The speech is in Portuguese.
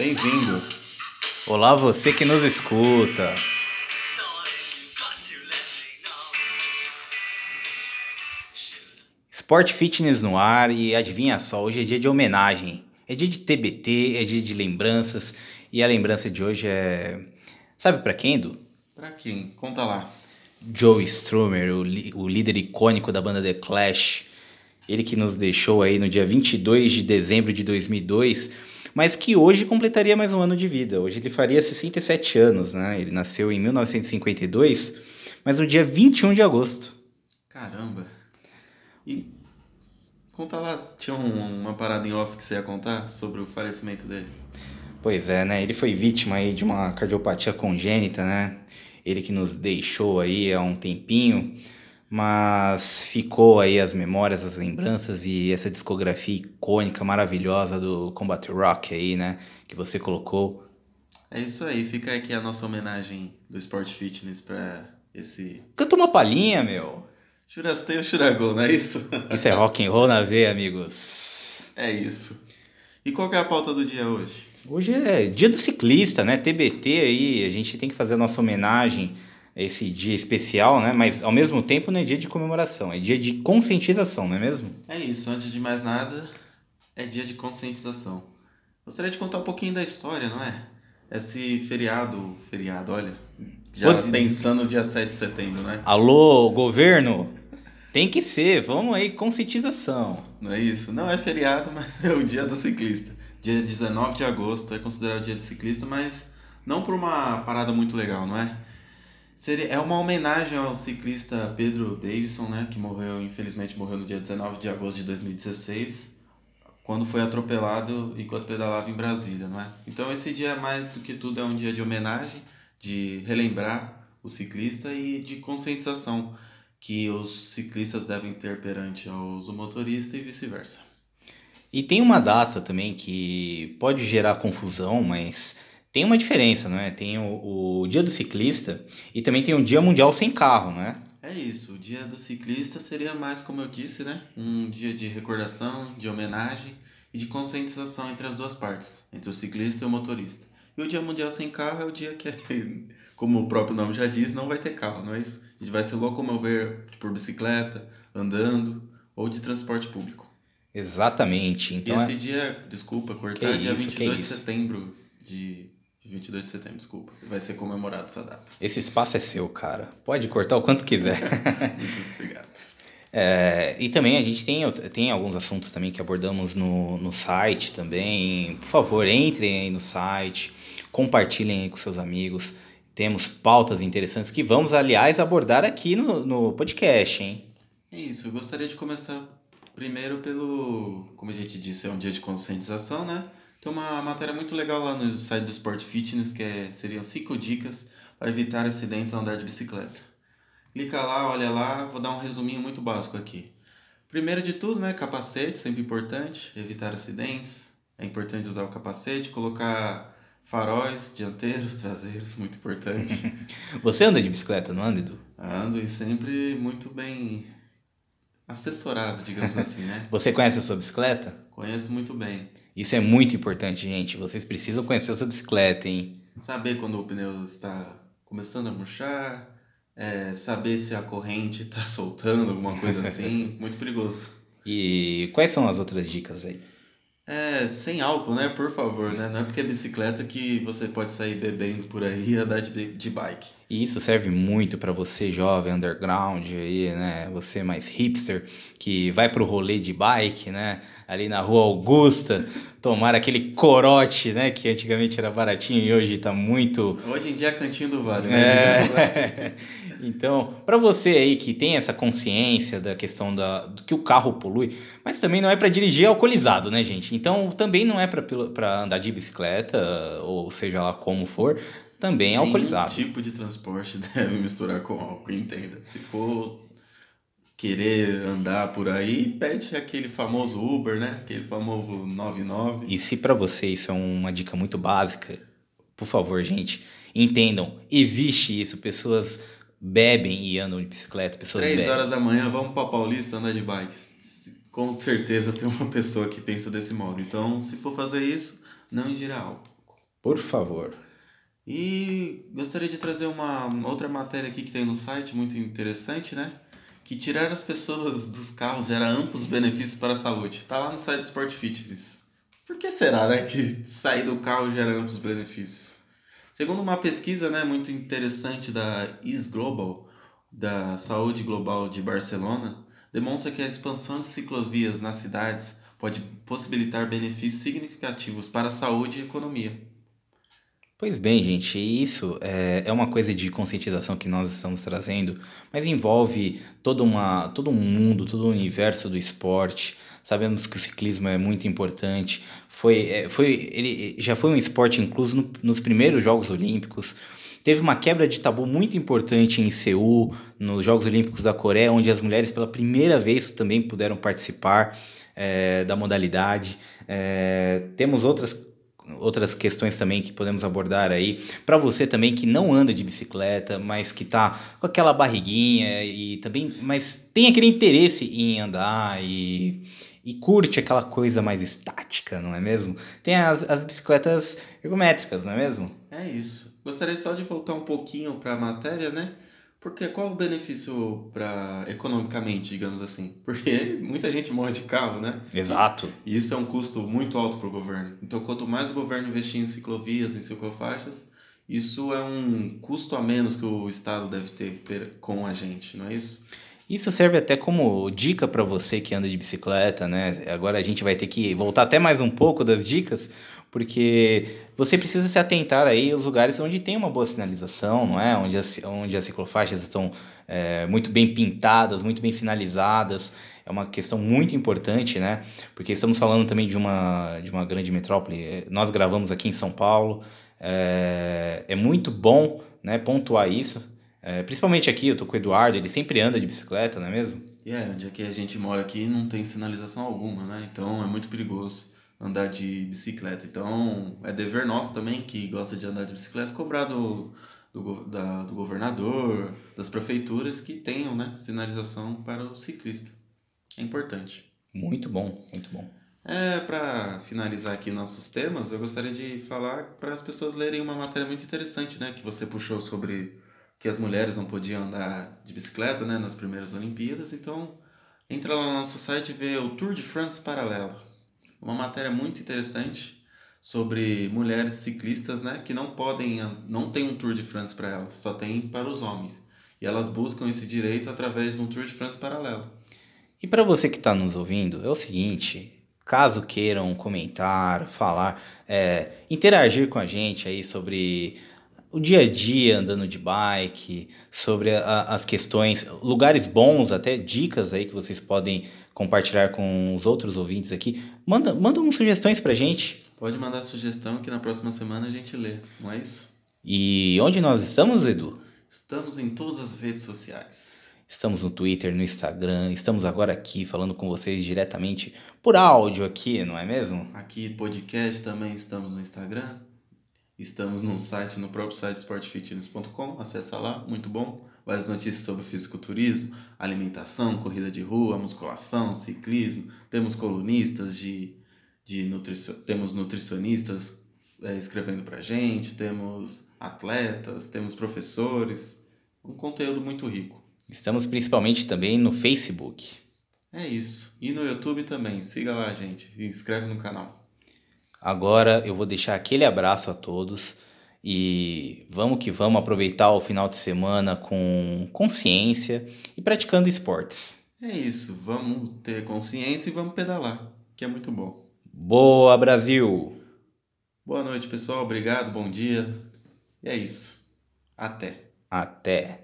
Bem-vindo. Olá, você que nos escuta. Sport Fitness no ar e adivinha só, hoje é dia de homenagem. É dia de TBT, é dia de lembranças e a lembrança de hoje é. Sabe para quem, Edu? Pra quem? Conta lá. Joe Strummer, o, o líder icônico da banda The Clash. Ele que nos deixou aí no dia 22 de dezembro de 2002, mas que hoje completaria mais um ano de vida. Hoje ele faria 67 anos, né? Ele nasceu em 1952, mas no dia 21 de agosto. Caramba. E conta lá, tinha um- uma parada em off que você ia contar sobre o falecimento dele. Pois é, né? Ele foi vítima aí de uma cardiopatia congênita, né? Ele que nos deixou aí há um tempinho, mas ficou aí as memórias, as lembranças e essa discografia icônica, maravilhosa do Combat Rock aí, né? Que você colocou. É isso aí, fica aqui a nossa homenagem do Sport Fitness pra esse Canta uma palhinha, meu. Churasteio Churagol, não é isso? Isso é rock and roll na veia, amigos. É isso. E qual é a pauta do dia hoje? Hoje é dia do ciclista, né? TBT aí, a gente tem que fazer a nossa homenagem esse dia especial, né? Mas ao mesmo tempo não é dia de comemoração, é dia de conscientização, não é mesmo? É isso, antes de mais nada, é dia de conscientização. Gostaria de contar um pouquinho da história, não é? Esse feriado, feriado, olha, já pensando no dia 7 de setembro, né? Alô, governo? Tem que ser, vamos aí, conscientização. Não é isso? Não é feriado, mas é o dia do ciclista. Dia 19 de agosto é considerado dia do ciclista, mas não por uma parada muito legal, não é? Seria, é uma homenagem ao ciclista Pedro Davidson, né? Que morreu, infelizmente, morreu no dia 19 de agosto de 2016, quando foi atropelado enquanto pedalava em Brasília, não é? Então esse dia, mais do que tudo, é um dia de homenagem, de relembrar o ciclista e de conscientização que os ciclistas devem ter perante aos motoristas e vice-versa. E tem uma data também que pode gerar confusão, mas tem uma diferença, não é? Tem o, o dia do ciclista e também tem o dia mundial sem carro, não é? É isso, o dia do ciclista seria mais, como eu disse, né? Um dia de recordação, de homenagem e de conscientização entre as duas partes, entre o ciclista e o motorista. E o dia mundial sem carro é o dia que, como o próprio nome já diz, não vai ter carro, não é isso? A gente vai se locomover por bicicleta, andando ou de transporte público. Exatamente. E Então esse é- dia, desculpa, cortar, Que dia isso, que 22 de isso. setembro de... de 22 de setembro, desculpa. Vai ser comemorado essa data. esse espaço é seu, cara. Pode cortar o quanto quiser. Muito obrigado. É, e também a gente tem, tem alguns assuntos também que abordamos no, no site também. Por favor, entrem aí no site, compartilhem aí com seus amigos. Temos pautas interessantes que vamos, aliás, abordar aqui no, no podcast, hein? É isso, eu gostaria de começar primeiro pelo, como a gente disse, é um dia de conscientização, né? Tem uma matéria muito legal lá no site do Sport Fitness, que é, seriam 5 dicas para evitar acidentes ao andar de bicicleta. Clica lá, olha lá, vou dar um resuminho muito básico aqui. Primeiro de tudo, né, capacete, sempre importante, evitar acidentes. É importante usar o capacete, colocar faróis dianteiros, traseiros, muito importante. Você anda de bicicleta, não anda, Edu? Ando e sempre muito bem assessorado, digamos assim, né? Você conhece a sua bicicleta? Conheço muito bem. Isso é muito importante, gente. Vocês precisam conhecer a sua bicicleta, hein? Saber quando o pneu está começando a murchar, é, saber se a corrente está soltando, alguma coisa assim, muito perigoso. E quais são as outras dicas aí? É, sem álcool, né? Por favor, né? Não é porque é bicicleta que você pode sair bebendo por aí e andar de, de bike. E isso serve muito para você jovem underground aí, né? Você mais hipster que vai pro rolê de bike, né? Ali na Rua Augusta, tomar aquele corote, né? Que antigamente era baratinho e hoje tá muito Hoje em dia é cantinho do vale, né? É. Então, para você aí que tem essa consciência da questão da, do que o carro polui, mas também não é para dirigir alcoolizado, né, gente? Então, também não é para andar de bicicleta, ou seja lá como for, também é alcoolizado. tipo de transporte deve misturar com álcool, entenda. Se for querer andar por aí, pede aquele famoso Uber, né? Aquele famoso 99. E se para você isso é uma dica muito básica, por favor, gente, entendam, existe isso, pessoas bebem e andam de bicicleta, pessoas Três bebem. horas da manhã, vamos pra Paulista andar de bike. Com certeza tem uma pessoa que pensa desse modo. Então, se for fazer isso, não ingira álcool. Por favor. E gostaria de trazer uma outra matéria aqui que tem no site, muito interessante, né? Que tirar as pessoas dos carros gera amplos benefícios para a saúde. Tá lá no site Sport Fitness. Por que será, né, que sair do carro gera amplos benefícios? Segundo uma pesquisa, né, muito interessante da Is Global, da Saúde Global de Barcelona, demonstra que a expansão de ciclovias nas cidades pode possibilitar benefícios significativos para a saúde e economia. Pois bem, gente, isso é, é uma coisa de conscientização que nós estamos trazendo, mas envolve todo, uma, todo um mundo, todo o universo do esporte. Sabemos que o ciclismo é muito importante. Foi, é, foi, ele já foi um esporte incluso no, nos primeiros Jogos Olímpicos. Teve uma quebra de tabu muito importante em Seul, nos Jogos Olímpicos da Coreia, onde as mulheres pela primeira vez também puderam participar é, da modalidade. É, temos outras outras questões também que podemos abordar aí. Para você também que não anda de bicicleta, mas que tá com aquela barriguinha e também, mas tem aquele interesse em andar e, e curte aquela coisa mais estática, não é mesmo? Tem as, as bicicletas ergométricas, não é mesmo? É isso. Gostaria só de voltar um pouquinho para a matéria, né? Porque qual o benefício para economicamente, digamos assim? Porque muita gente morre de carro, né? Exato. E isso é um custo muito alto para o governo. Então, quanto mais o governo investir em ciclovias, em ciclofaixas, isso é um custo a menos que o Estado deve ter com a gente, não é isso? Isso serve até como dica para você que anda de bicicleta, né? Agora a gente vai ter que voltar até mais um pouco das dicas, porque você precisa se atentar aí aos lugares onde tem uma boa sinalização, não é? Onde as, onde as ciclofaixas estão é, muito bem pintadas, muito bem sinalizadas. É uma questão muito importante, né? Porque estamos falando também de uma, de uma grande metrópole. Nós gravamos aqui em São Paulo. É, é muito bom né, pontuar isso. É, principalmente aqui, eu tô com o Eduardo, ele sempre anda de bicicleta, não é mesmo? É, yeah, onde é que a gente mora aqui não tem sinalização alguma, né? Então é muito perigoso andar de bicicleta. Então, é dever nosso também, que gosta de andar de bicicleta, cobrar do, do, da, do governador, das prefeituras que tenham né, sinalização para o ciclista. É importante. Muito bom, muito bom. É, para finalizar aqui nossos temas, eu gostaria de falar para as pessoas lerem uma matéria muito interessante, né, que você puxou sobre que as mulheres não podiam andar de bicicleta, né, nas primeiras Olimpíadas. Então, entra lá no nosso site e vê o Tour de France paralelo uma matéria muito interessante sobre mulheres ciclistas, né, que não podem, não tem um Tour de France para elas, só tem para os homens. E elas buscam esse direito através de um Tour de France paralelo. E para você que está nos ouvindo, é o seguinte: caso queiram comentar, falar, é, interagir com a gente aí sobre o dia a dia andando de bike, sobre a, as questões, lugares bons, até dicas aí que vocês podem compartilhar com os outros ouvintes aqui. Manda, manda umas sugestões pra gente. Pode mandar sugestão que na próxima semana a gente lê, não é isso? E onde nós estamos, Edu? Estamos em todas as redes sociais. Estamos no Twitter, no Instagram, estamos agora aqui falando com vocês diretamente por áudio aqui, não é mesmo? Aqui podcast também estamos no Instagram. Estamos no site, no próprio site sportfitness.com, acessa lá, muito bom várias notícias sobre fisiculturismo, alimentação, corrida de rua, musculação, ciclismo. Temos colunistas de, de nutricio, temos nutricionistas é, escrevendo para gente, temos atletas, temos professores, um conteúdo muito rico. Estamos principalmente também no Facebook. É isso. E no YouTube também. Siga lá, gente. Se inscreve no canal. Agora eu vou deixar aquele abraço a todos. E vamos que vamos aproveitar o final de semana com consciência e praticando esportes. É isso, vamos ter consciência e vamos pedalar, que é muito bom. Boa, Brasil! Boa noite, pessoal. Obrigado, bom dia. E é isso. Até. Até.